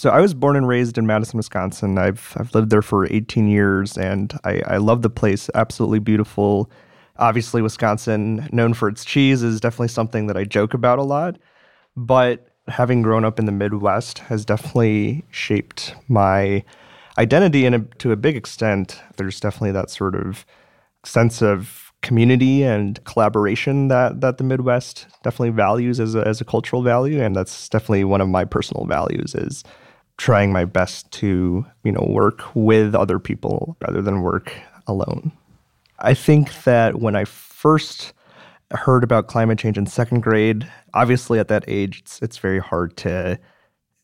So I was born and raised in Madison, Wisconsin. I've I've lived there for 18 years, and I, I love the place. Absolutely beautiful. Obviously, Wisconsin, known for its cheese, is definitely something that I joke about a lot. But having grown up in the Midwest has definitely shaped my identity, and to a big extent, there's definitely that sort of sense of community and collaboration that that the Midwest definitely values as a, as a cultural value, and that's definitely one of my personal values is trying my best to you know work with other people rather than work alone. I think that when I first heard about climate change in second grade, obviously at that age it's it's very hard to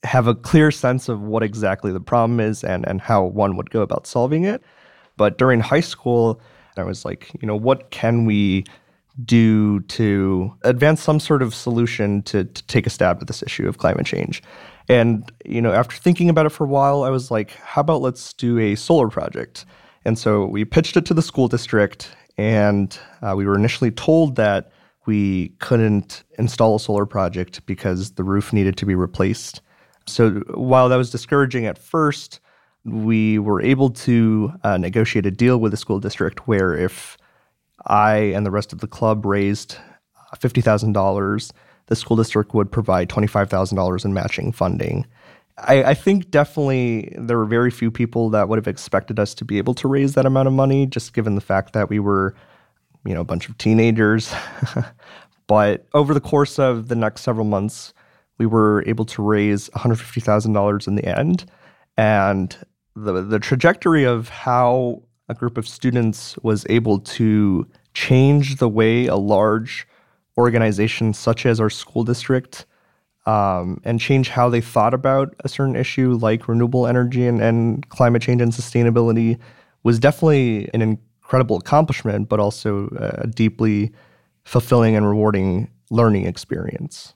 have a clear sense of what exactly the problem is and and how one would go about solving it. But during high school, I was like, you know, what can we do to advance some sort of solution to, to take a stab at this issue of climate change? And, you know, after thinking about it for a while, I was like, how about let's do a solar project? And so we pitched it to the school district, and uh, we were initially told that we couldn't install a solar project because the roof needed to be replaced. So while that was discouraging at first, we were able to uh, negotiate a deal with the school district where if I and the rest of the club raised $50,000 the school district would provide $25,000 in matching funding. I, I, think definitely there were very few people that would have expected us to be able to raise that amount of money, just given the fact that we were, you know, a bunch of teenagers. but over the course of the next several months, we were able to raise $150,000 in the end. And the, the trajectory of how a group of students was able to change the way a large organization such as our school district um, and change how they thought about a certain issue like renewable energy and, and climate change and sustainability was definitely an incredible accomplishment, but also a deeply fulfilling and rewarding learning experience.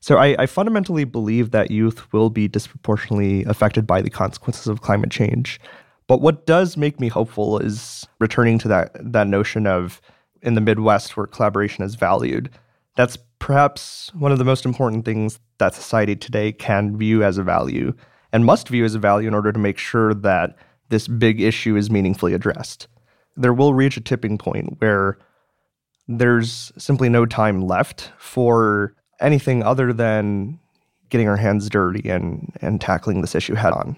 So I, I, fundamentally believe that youth will be disproportionately affected by the consequences of climate change. But what does make me hopeful is returning to that that notion of in the Midwest where collaboration is valued. That's perhaps one of the most important things that society today can view as a value and must view as a value in order to make sure that this big issue is meaningfully addressed. There will reach a tipping point where there's simply no time left for anything other than getting our hands dirty and, and tackling this issue head on.